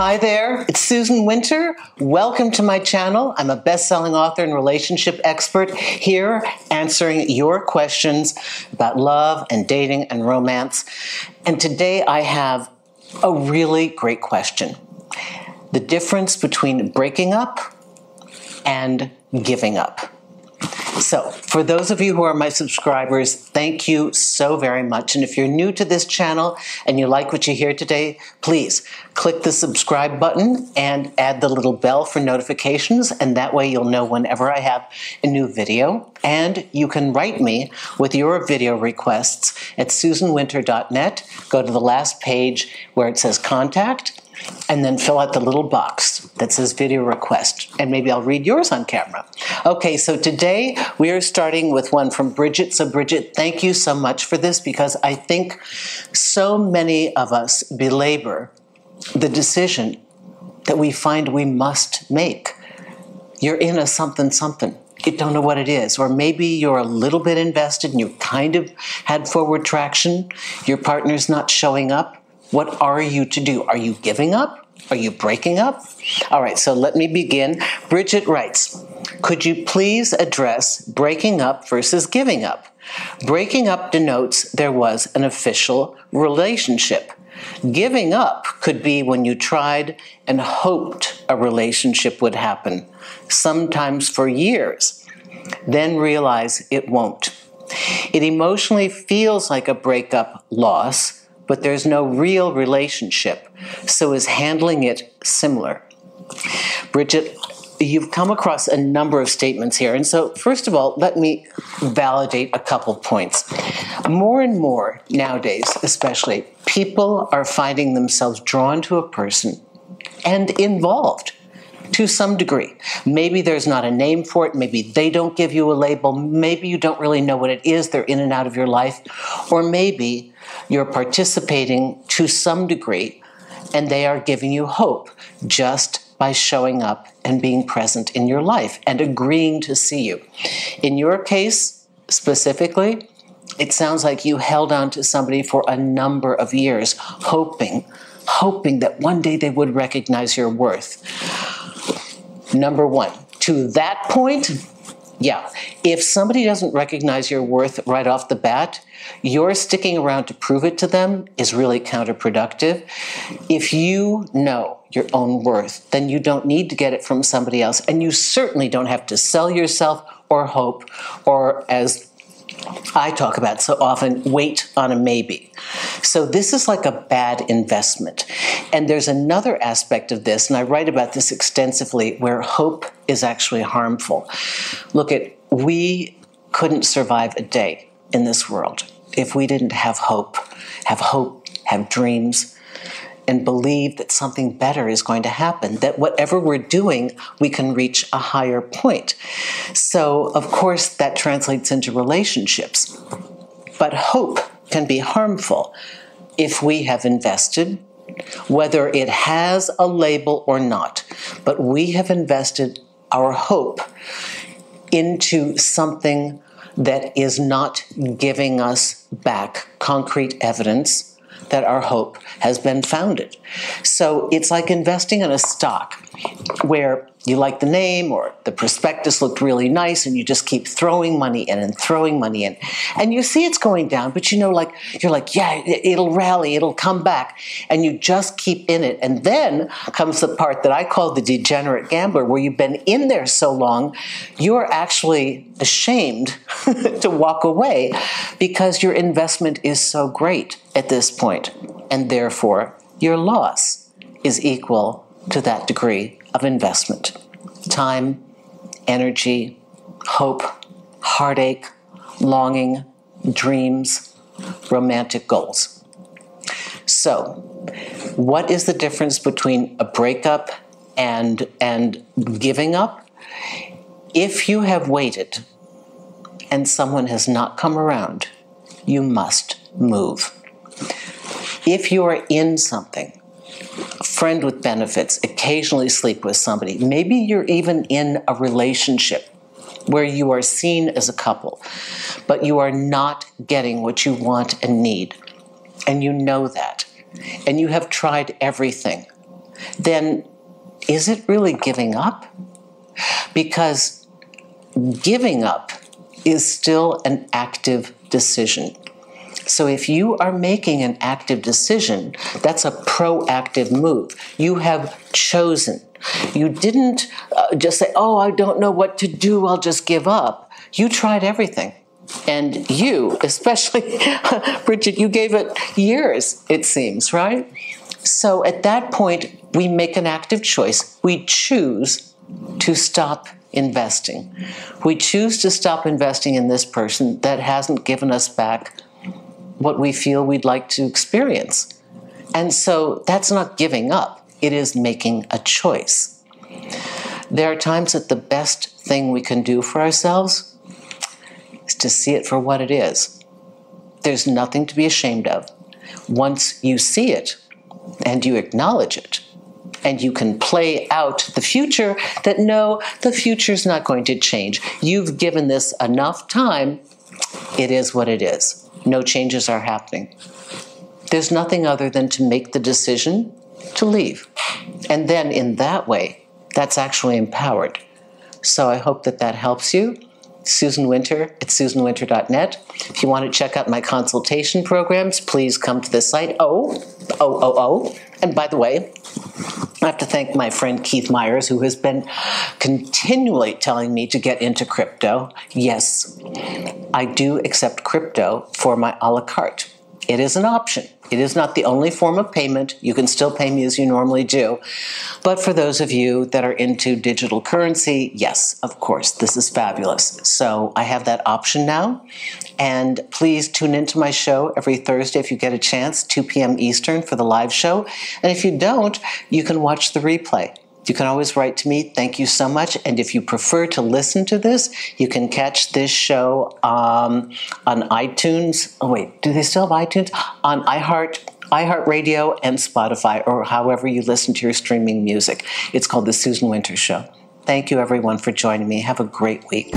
Hi there, it's Susan Winter. Welcome to my channel. I'm a best selling author and relationship expert here answering your questions about love and dating and romance. And today I have a really great question the difference between breaking up and giving up. So, for those of you who are my subscribers, thank you so very much. And if you're new to this channel and you like what you hear today, please click the subscribe button and add the little bell for notifications. And that way you'll know whenever I have a new video. And you can write me with your video requests at susanwinter.net. Go to the last page where it says contact and then fill out the little box that says video request, and maybe I'll read yours on camera. Okay, so today we are starting with one from Bridget. So, Bridget, thank you so much for this because I think so many of us belabor the decision that we find we must make. You're in a something something. You don't know what it is. Or maybe you're a little bit invested and you kind of had forward traction. Your partner's not showing up what are you to do? Are you giving up? Are you breaking up? All right, so let me begin. Bridget writes Could you please address breaking up versus giving up? Breaking up denotes there was an official relationship. Giving up could be when you tried and hoped a relationship would happen, sometimes for years, then realize it won't. It emotionally feels like a breakup loss but there's no real relationship. So is handling it similar? Bridget, you've come across a number of statements here. And so, first of all, let me validate a couple points. More and more nowadays, especially, people are finding themselves drawn to a person and involved to some degree. Maybe there's not a name for it. Maybe they don't give you a label. Maybe you don't really know what it is. They're in and out of your life. Or maybe you're participating to some degree and they are giving you hope just by showing up and being present in your life and agreeing to see you. In your case, specifically, it sounds like you held on to somebody for a number of years, hoping, hoping that one day they would recognize your worth. Number one, to that point, yeah, if somebody doesn't recognize your worth right off the bat, your sticking around to prove it to them is really counterproductive. If you know your own worth, then you don't need to get it from somebody else. And you certainly don't have to sell yourself or hope, or as I talk about so often, wait on a maybe. So this is like a bad investment. And there's another aspect of this, and I write about this extensively, where hope is actually harmful. Look at, we couldn't survive a day in this world if we didn't have hope, have hope, have dreams, and believe that something better is going to happen, that whatever we're doing, we can reach a higher point. So, of course, that translates into relationships. But hope can be harmful if we have invested, whether it has a label or not, but we have invested our hope into something that is not giving us back concrete evidence that our hope has been founded. So it's like investing in a stock where you like the name or the prospectus looked really nice and you just keep throwing money in and throwing money in. And you see it's going down but you know like you're like yeah it'll rally it'll come back. And you just keep in it. And then comes the part that i call the degenerate gambler where you've been in there so long you're actually ashamed to walk away because your investment is so great at this point. And therefore your loss is equal to that degree of investment time, energy, hope, heartache, longing, dreams, romantic goals. So, what is the difference between a breakup and, and giving up? If you have waited and someone has not come around, you must move. If you are in something friend with benefits, occasionally sleep with somebody. Maybe you're even in a relationship where you are seen as a couple, but you are not getting what you want and need. And you know that. And you have tried everything. then is it really giving up? Because giving up is still an active decision. So if you are making an active decision, that's a proactive move. You have chosen. You didn't uh, just say, Oh, I don't know what to do, I'll just give up. You tried everything. And you, especially, Bridget, you gave it years, it seems, right? So at that point, we make an active choice. We choose to stop investing. We choose to stop investing in this person that hasn't given us back what we feel we'd like to experience. And so that's not giving up, it is making a choice. There are times that the best thing we can do for ourselves is to see it for what it is. There's nothing to be ashamed of. Once you see it and you acknowledge it, and you can play out the future that no, the future's not going to change. You've given this enough time, it is what it is. No changes are happening. There's nothing other than to make the decision to leave. And then in that way, that's actually empowered. So I hope that that helps you. Susan Winter at susanwinter.net. If you want to check out my consultation programs, please come to the site. Oh, oh, oh, oh. And by the way, I have to thank my friend Keith Myers, who has been continually telling me to get into crypto. Yes, I do accept crypto for my a la carte. It is an option. It is not the only form of payment. You can still pay me as you normally do. But for those of you that are into digital currency, yes, of course, this is fabulous. So I have that option now. And please tune into my show every Thursday if you get a chance, 2 p.m. Eastern for the live show. And if you don't, you can watch the replay. You can always write to me. Thank you so much. And if you prefer to listen to this, you can catch this show um, on iTunes. Oh, wait, do they still have iTunes? On iHeart. iHeartRadio and Spotify, or however you listen to your streaming music. It's called The Susan Winter Show. Thank you, everyone, for joining me. Have a great week.